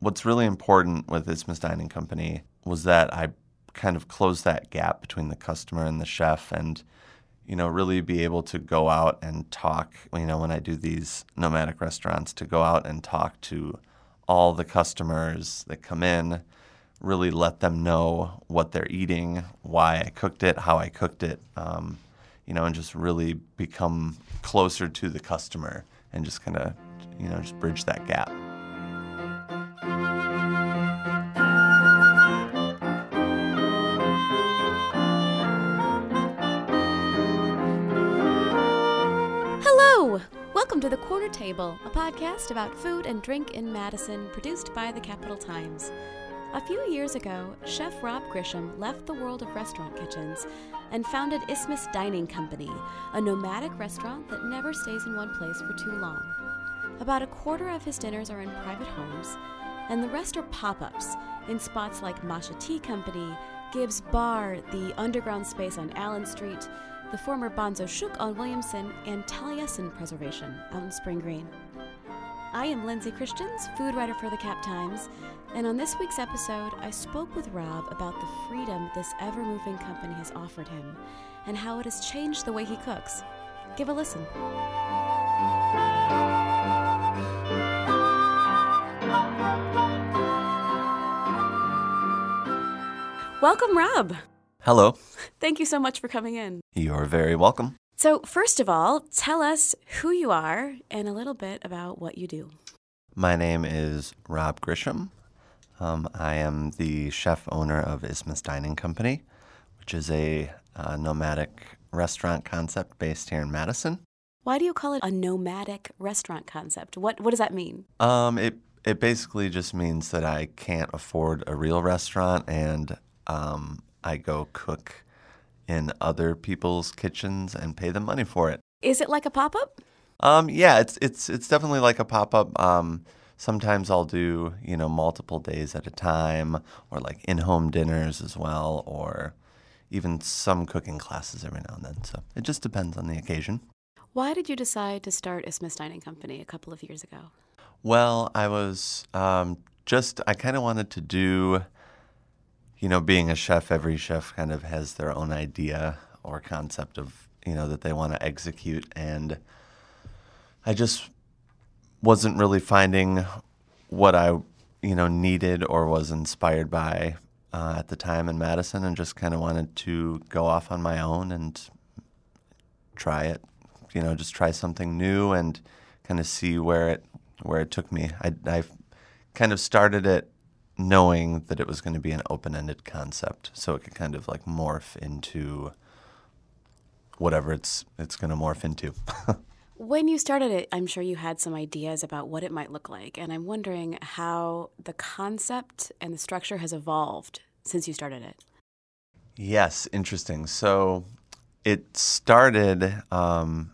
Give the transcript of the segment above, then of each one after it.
what's really important with Isthmus Dining Company was that I kind of closed that gap between the customer and the chef and you know really be able to go out and talk you know when I do these nomadic restaurants to go out and talk to all the customers that come in really let them know what they're eating why I cooked it how I cooked it um, you know and just really become closer to the customer and just kind of you know just bridge that gap Welcome to The Corner Table, a podcast about food and drink in Madison, produced by the Capital Times. A few years ago, Chef Rob Grisham left the world of restaurant kitchens and founded Isthmus Dining Company, a nomadic restaurant that never stays in one place for too long. About a quarter of his dinners are in private homes, and the rest are pop ups in spots like Macha Tea Company, Gib's Bar, the underground space on Allen Street, the former Banzo Shuk on Williamson, and Taliesin Preservation out in Spring Green. I am Lindsay Christians, food writer for the Cap Times, and on this week's episode, I spoke with Rob about the freedom this ever moving company has offered him and how it has changed the way he cooks. Give a listen. Welcome, Rob. hello Thank you so much for coming in. You're very welcome So, first of all, tell us who you are and a little bit about what you do. My name is Rob Grisham. Um, I am the chef owner of Isthmus Dining Company, which is a uh, nomadic restaurant concept based here in Madison. Why do you call it a nomadic restaurant concept? What what does that mean? Um, it it basically just means that I can't afford a real restaurant, and um, I go cook in other people's kitchens and pay them money for it. Is it like a pop-up? Um, yeah, it's it's it's definitely like a pop up. Um, sometimes I'll do you know multiple days at a time, or like in home dinners as well, or even some cooking classes every now and then. So it just depends on the occasion. Why did you decide to start a Isthmus Dining Company a couple of years ago? Well, I was um, just I kind of wanted to do, you know, being a chef. Every chef kind of has their own idea or concept of you know that they want to execute, and I just wasn't really finding what I you know needed or was inspired by uh, at the time in Madison, and just kind of wanted to go off on my own and try it. You know, just try something new and kind of see where it where it took me. I I kind of started it knowing that it was going to be an open-ended concept, so it could kind of like morph into whatever it's it's going to morph into. When you started it, I'm sure you had some ideas about what it might look like, and I'm wondering how the concept and the structure has evolved since you started it. Yes, interesting. So it started, um,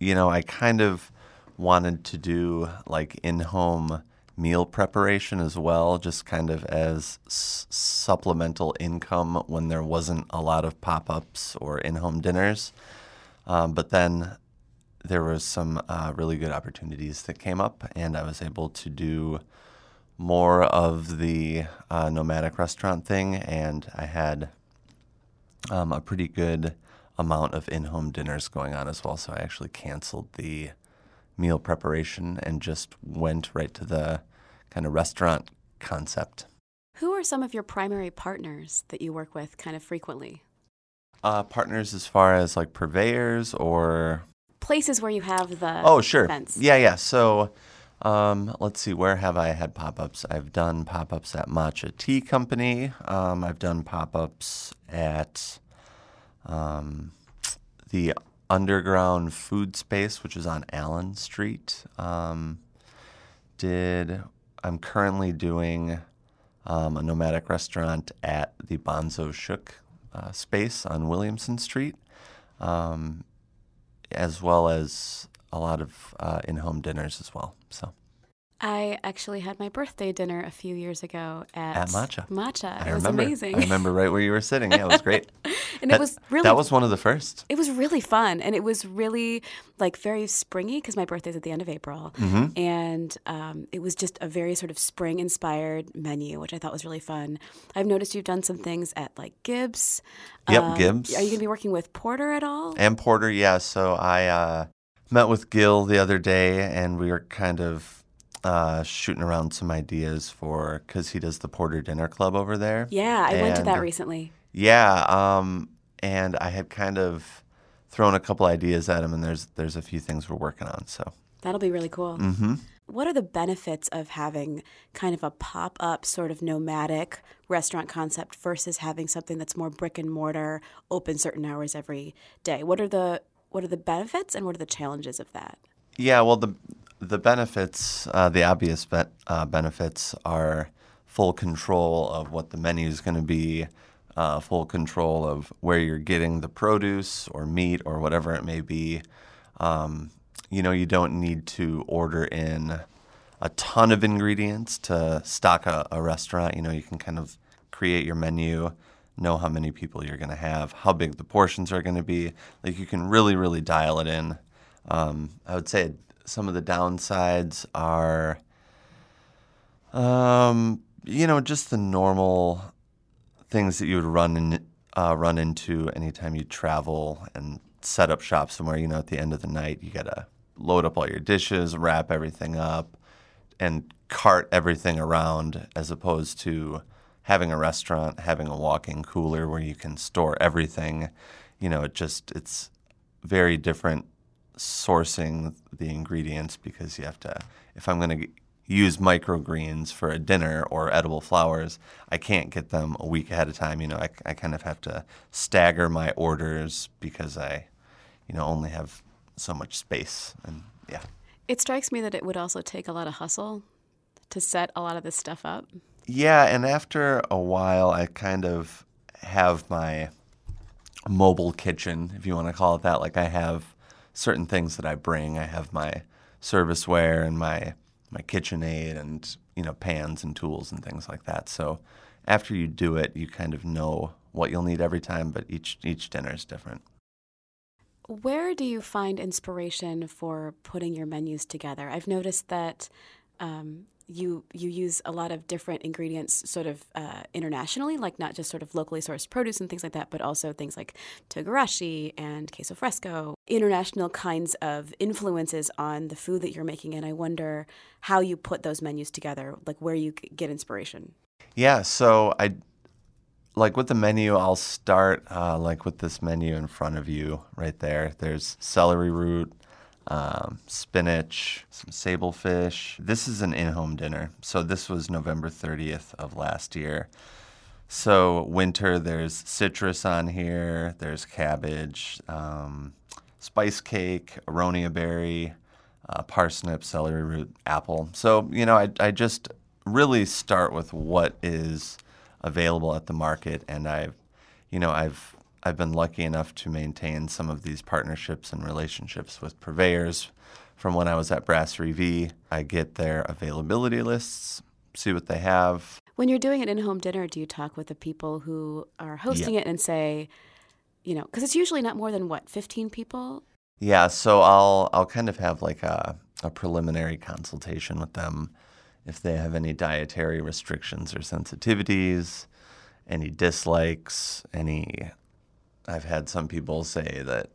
you know, I kind of wanted to do like in home meal preparation as well, just kind of as s- supplemental income when there wasn't a lot of pop ups or in home dinners. Um, but then there was some uh, really good opportunities that came up, and I was able to do more of the uh, nomadic restaurant thing, and I had um, a pretty good amount of in-home dinners going on as well. So I actually canceled the meal preparation and just went right to the kind of restaurant concept. Who are some of your primary partners that you work with kind of frequently? Uh, partners as far as like purveyors or Places where you have the Oh, sure. events. Yeah, yeah. So, um, let's see. Where have I had pop ups? I've done pop ups at Macha Tea Company. Um, I've done pop ups at um, the Underground Food Space, which is on Allen Street. Um, did I'm currently doing um, a nomadic restaurant at the Banzo Shuk uh, space on Williamson Street. Um, as well as a lot of uh, in-home dinners as well. So I actually had my birthday dinner a few years ago at, At Macha. Macha. I it was remember. amazing. I remember right where you were sitting. Yeah, it was great. and that, it was really that was one of the first. it was really fun and it was really like very springy because my birthday's at the end of april Mm-hmm. and um, it was just a very sort of spring inspired menu which i thought was really fun i've noticed you've done some things at like Gib's Yep, Um, Gib's. are you going to be working with porter at all And Porter, yeah. So I uh, met with Gil the other day, and we were kind of uh, shooting around some ideas for because he does the Porter Dinner Club over there. yeah i went to that recently Yeah, um, and I had kind of thrown a couple ideas at him, and there's there's a few things we're working on. So that'll be really cool Mm-hmm. What are the benefits of having kind of a pop up, sort of nomadic restaurant concept versus having something that's more brick and mortar, open certain hours every day? What are the what are the benefits and what are the challenges of that? Yeah, well, the the benefits, uh, the obvious be- uh, benefits are full control of what the menu is going to be, uh, full control of where you're getting the produce or meat or whatever it may be. Um, you know, you don't need to order in a ton of ingredients to stock a, a restaurant. You know, you can kind of create your menu, know how many people you're going to have, how big the portions are going to be. Like you can really, really dial it in. Um, I would say some of the downsides are, um, you know, just the normal things that you would run in, uh, run into anytime you travel and set up shop somewhere. You know, at the end of the night, you gotta load up all your dishes, wrap everything up, and cart everything around, as opposed to having a restaurant, having a walk-in cooler where you can store everything. You know, it just it's very different sourcing the ingredients because you have to if i'm going to use microgreens for a dinner or edible flowers i can't get them a week ahead of time you know i, I kind of have to stagger my orders because i you know only have so much space and yeah It strikes me that it would also take a lot of hustle to set a lot of this stuff up. Yeah, and after a while, I kind of have my mobile kitchen, if you want to call it that. Like I have certain things that I bring. I have my serviceware and my my KitchenAid and you know pans and tools and things like that. So after you do it, you kind of know what you'll need every time, but each each dinner is different. Where do you find inspiration for putting your menus together? I've noticed that um, you you use a lot of different ingredients, sort of uh, internationally, like not just sort of locally sourced produce and things like that, but also things like togarashi and queso fresco, international kinds of influences on the food that you're making. And I wonder how you put those menus together, like where you get inspiration. Yeah, so I like with the menu, I'll start uh, like with this menu in front of you right there. There's celery root, um, spinach, some sable fish. This is an in-home dinner, so this was November 30th of last year. So winter, there's citrus on here. There's cabbage, um, spice cake, aronia berry, uh, parsnip, celery root, apple. So you know, I I just really start with what is available at the market, and I've, you know, I've I've been lucky enough to maintain some of these partnerships and relationships with purveyors. From when I was at Brasserie V, I get their availability lists, see what they have, When you're doing an in-home dinner, do you talk with the people who are hosting it and say, you know, because it's usually not more than what, 15 people? Yeah, so I'll I'll kind of have like a, a preliminary consultation with them if they have any dietary restrictions or sensitivities, any dislikes, any I've had some people say that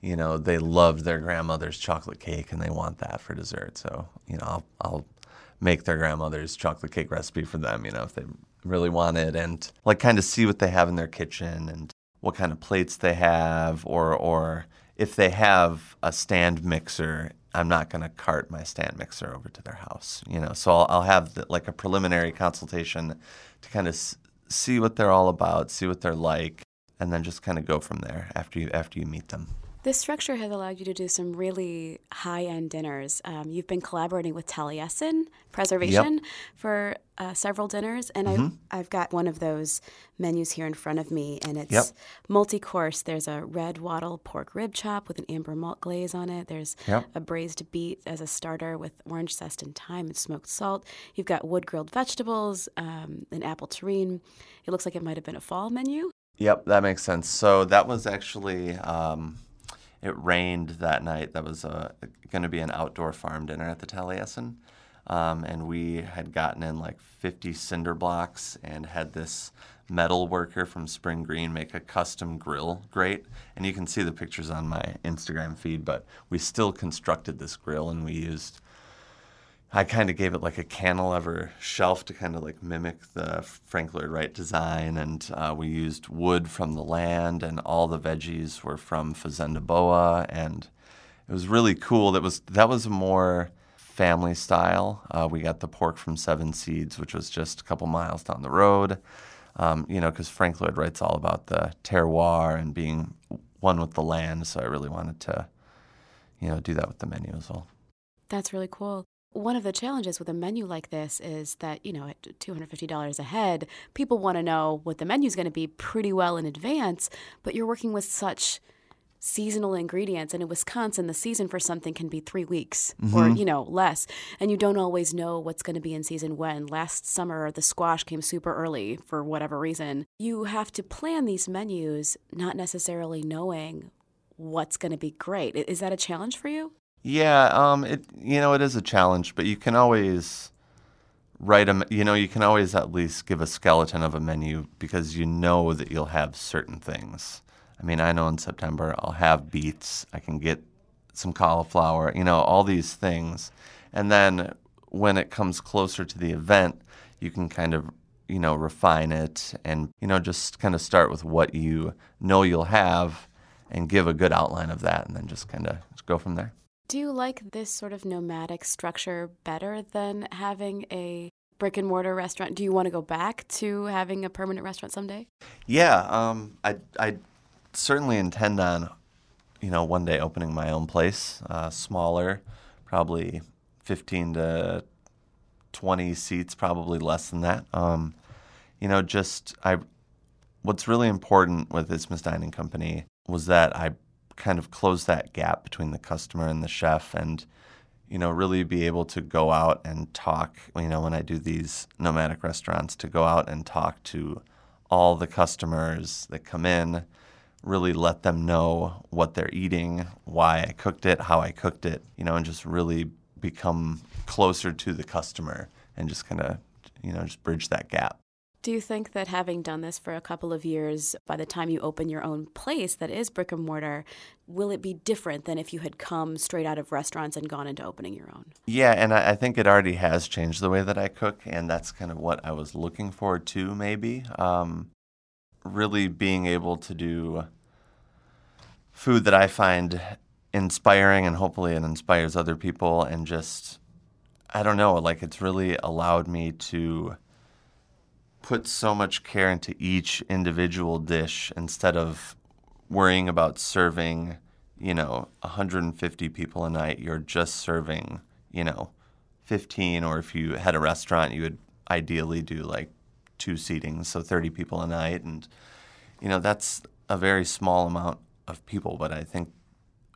you know they loved their grandmother's chocolate cake and they want that for dessert. So, you know, I'll I'll make their grandmother's chocolate cake recipe for them, you know, if they really want it and like kind of see what they have in their kitchen and what kind of plates they have or or if they have a stand mixer I'm not going to cart my stand mixer over to their house, you know. So I'll, I'll have the, like a preliminary consultation to kind of s- see what they're all about, see what they're like, and then just kind of go from there after you after you meet them. This structure has allowed you to do some really high end dinners. Um, you've been collaborating with Taliesin Preservation yep. for uh, several dinners, and mm-hmm. I've, I've got one of those menus here in front of me, and it's yep. multi course. There's a red wattle pork rib chop with an amber malt glaze on it, there's yep. a braised beet as a starter with orange zest and thyme and smoked salt. You've got wood grilled vegetables, um, an apple terrine. It looks like it might have been a fall menu. Yep, that makes sense. So that was actually. Um it rained that night. That was uh, going to be an outdoor farm dinner at the Taliesin. Um, and we had gotten in like 50 cinder blocks and had this metal worker from Spring Green make a custom grill grate. And you can see the pictures on my Instagram feed, but we still constructed this grill and we used I kind of gave it like a cantilever shelf to kind of like mimic the Frank Lloyd Wright design, and uh, we used wood from the land, and all the veggies were from Fazenda Boa, and it was really cool. That was that was more family style. Uh, we got the pork from Seven Seeds, which was just a couple miles down the road. Um, you know, because Frank Lloyd Wright's all about the terroir and being one with the land, so I really wanted to, you know, do that with the menu as well. That's really cool one of the challenges with a menu like this is that, you know, at $250 a head, people want to know what the menu is going to be pretty well in advance, but you're working with such seasonal ingredients and in Wisconsin the season for something can be 3 weeks mm-hmm. or you know less and you don't always know what's going to be in season when. Last summer the squash came super early for whatever reason. You have to plan these menus not necessarily knowing what's going to be great. Is that a challenge for you yeah, um, it you know it is a challenge, but you can always write a you know you can always at least give a skeleton of a menu because you know that you'll have certain things. I mean, I know in September I'll have beets, I can get some cauliflower, you know, all these things, and then when it comes closer to the event, you can kind of you know refine it and you know just kind of start with what you know you'll have and give a good outline of that, and then just kind of go from there. Do you like this sort of nomadic structure better than having a brick and mortar restaurant? Do you want to go back to having a permanent restaurant someday? Yeah, um, I, I certainly intend on, you know, one day opening my own place, uh, smaller, probably 15 to 20 seats, probably less than that. Um, you know, just I. What's really important with Isthmus Dining Company was that I kind of close that gap between the customer and the chef and you know really be able to go out and talk you know when i do these nomadic restaurants to go out and talk to all the customers that come in really let them know what they're eating why i cooked it how i cooked it you know and just really become closer to the customer and just kind of you know just bridge that gap do you think that having done this for a couple of years, by the time you open your own place that is brick and mortar, will it be different than if you had come straight out of restaurants and gone into opening your own? Yeah, and I, I think it already has changed the way that I cook, and that's kind of what I was looking for too, maybe. Um, really being able to do food that I find inspiring and hopefully it inspires other people, and just, I don't know, like it's really allowed me to put so much care into each individual dish instead of worrying about serving, you know, 150 people a night. You're just serving, you know, 15, or if you had a restaurant, you would ideally do like two seatings, so 30 people a night. And, you know, that's a very small amount of people. But I think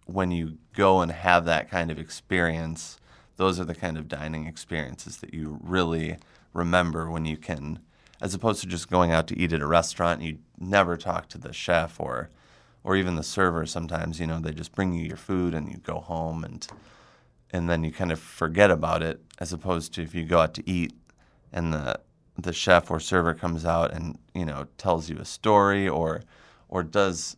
when you go and have that kind of experience, those are the kind of dining experiences that you really remember when you can as opposed to just going out to eat at a restaurant. You never talk to the chef or or even the server. Sometimes you know they just bring you your food and you go home and and then you kind of forget about it. As opposed to if you go out to eat and the the chef or server comes out and you know tells you a story or or does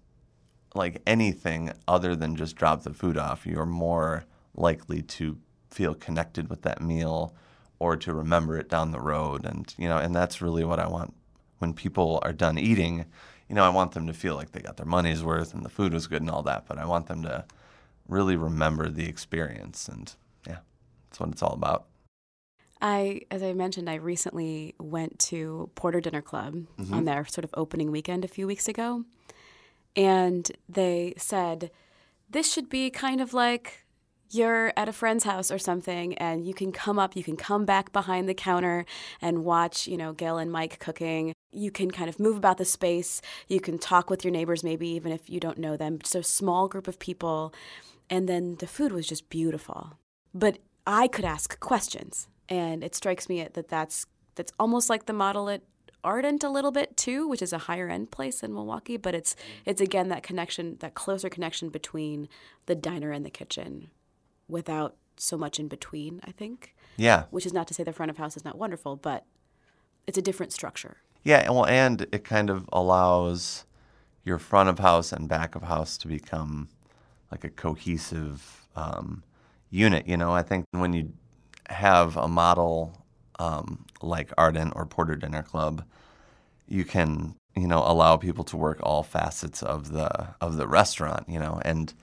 like anything other than just drop the food off, you're more likely to feel connected with that meal or to remember it down the road. And you know, and that's really what I want when people are done eating. You know, I want them to feel like they got their money's worth and the food was good and all that, but I want them to really remember the experience. And yeah, that's what it's all about. I, as I mentioned, I recently went to Porter Dinner Club mm-hmm. on their sort of opening weekend a few weeks ago. And they said this should be kind of like you're at a friend's house or something and you can come up, you can come back behind the counter and watch, you know, Gail and Mike cooking. You can kind of move about the space. You can talk with your neighbors, maybe even if you don't know them. So, small group of people. And then the food was just beautiful. But I could ask questions. And it strikes me that that's, that's almost like the model at Ardent a little bit too, which is a higher end place in Milwaukee, but it's it's again that connection, that closer connection between the diner and the kitchen without so much in between, I think. Yeah. Which is not to say the front of house is not wonderful, but it's a different structure. Yeah, well, and it kind of allows your front of house and back of house to become like a cohesive um, unit. You know, I think when you have a model um, like Ardent or Porter Dinner Club, you can you know allow people to work all facets of the of the restaurant. You know, and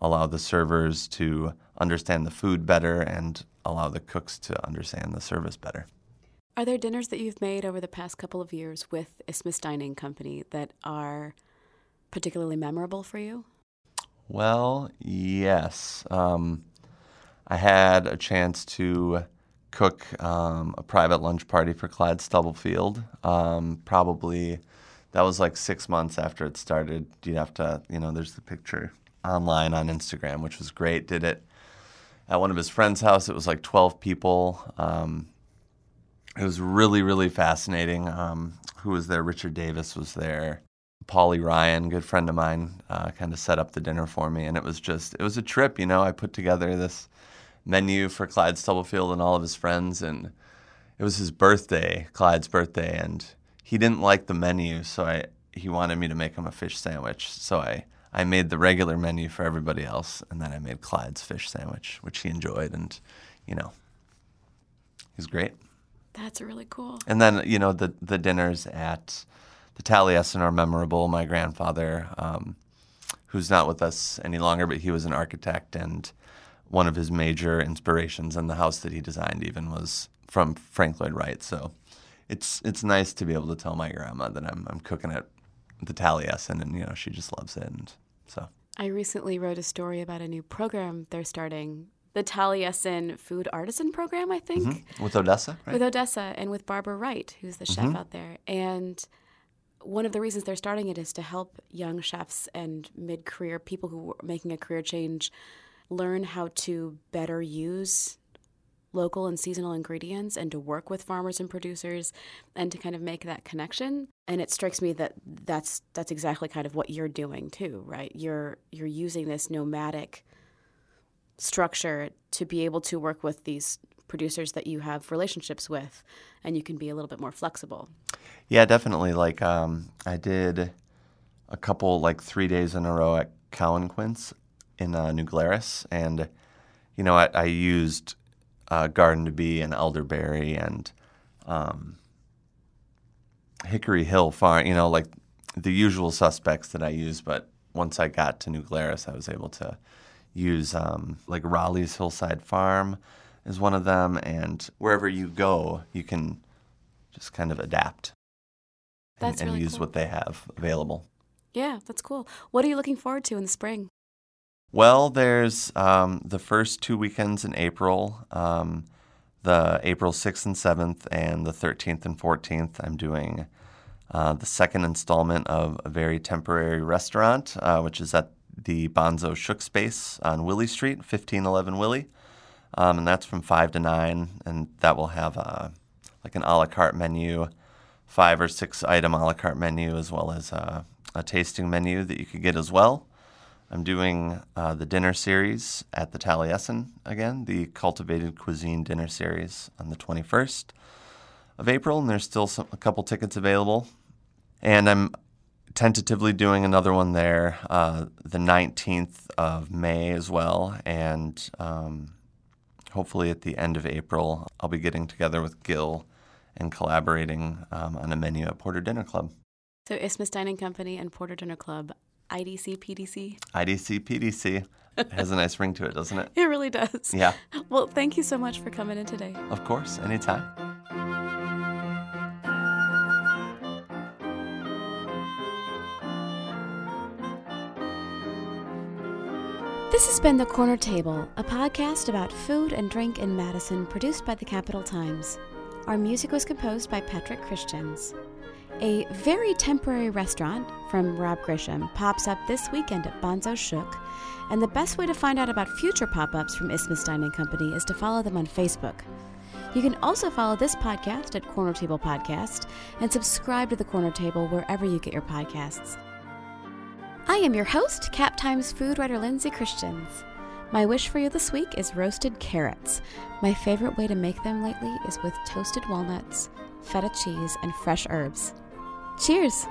allow the servers to understand the food better and allow the cooks to understand the service better. Are there dinners that you've made over the past couple of years with Isthmus Dining Company that are particularly memorable for you? Well, yes. Um, I had a chance to cook um, a private lunch party for Clyde Stubblefield. Um, probably that was like six months after it started. You'd have to, you know, there's the picture online on Instagram, which was great. Did it at one of his friend's house. It was like 12 people. Um, it was really, really fascinating. Um, who was there? Richard Davis was there. Paulie Ryan, good friend of mine, uh, kind of set up the dinner for me, and it was just it was a trip. You know, I put together this menu for Clyde Stubblefield and all of his friends, and it was his birthday, Clyde's birthday, and he didn't like the menu, so I he wanted me to make him a fish sandwich. So I I made the regular menu for everybody else, and then I made Clyde's fish sandwich, which he enjoyed, and you know, he's great. That's really cool. And then you know the the dinners at the Taliesin are memorable. My grandfather, um, who's not with us any longer, but he was an architect, and one of his major inspirations and the house that he designed even was from Frank Lloyd Wright. So it's it's nice to be able to tell my grandma that I'm I'm cooking at the Taliesin, and you know she just loves it. And so I recently wrote a story about a new program they're starting, the Taliesin Food Artisan Program, I think, mm-hmm. with Odessa, right? with Odessa, and with Barbara Wright, who's the chef Mm-hmm. out there, and. One of the reasons they're starting it is to help young chefs and mid career people who are making a career change learn how to better use local and seasonal ingredients and to work with farmers and producers and to kind of make that connection. And it strikes me that that's that's exactly kind of what you're doing too right? You're you're using this nomadic structure to be able to work with these producers that you have relationships with and you can be a little bit more flexible. Yeah, definitely. Like um, I did a couple, like three days in a row at Cow & Quince in uh, New Glarus, and you know I, I used uh, Garden to Be and Elderberry and um, Hickory Hill Farm. You know, like the usual suspects that I use. But once I got to New Glarus, I was able to use um, like Raleigh's Hillside Farm is one of them, and wherever you go, you can just kind of adapt and, really use cool. what they have available. yeah that's cool what are you looking forward to in the spring Well, there's um, the first two weekends in April, um, the April 6th and 7th, and the 13th and 14th. I'm doing uh, the second installment of a very temporary restaurant, uh, which is at the Banzo Shuk Space on Willie Street, 1511 Willie. Um, and that's from 5 to 9, and that will have a, like an a la carte menu, five or six item a la carte menu, as well as a, a tasting menu that you could get as well. I'm doing uh, the dinner series at the Taliesin again, the Cultivated Cuisine dinner series on the 21st of April, and there's still some, a couple tickets available. And I'm tentatively doing another one there uh, the 19th of May as well, and um, hopefully at the end of April, I'll be getting together with Gil and collaborating um, on a menu at Porter Dinner Club. so isthmus dining company and porter dinner club idc pdc IDC PDC. It has a nice ring to it, doesn't it? it really does Yeah. well thank you so much for coming in today Of course, anytime. This has been The Corner Table, a podcast about food and drink in Madison produced by the Capital Times. Our music was composed by Patrick Christians. A very temporary restaurant from Rob Grisham pops up this weekend at Banzo Shuk, and the best way to find out about future pop ups from Isthmus Dining Company is to follow them on Facebook. You can also follow this podcast at Corner Table Podcast and subscribe to the Corner Table wherever you get your podcasts. I am your host, Cap Times food writer Lindsay Christians. My wish for you this week is roasted carrots. My favorite way to make them lately is with toasted walnuts, feta cheese, and fresh herbs. Cheers!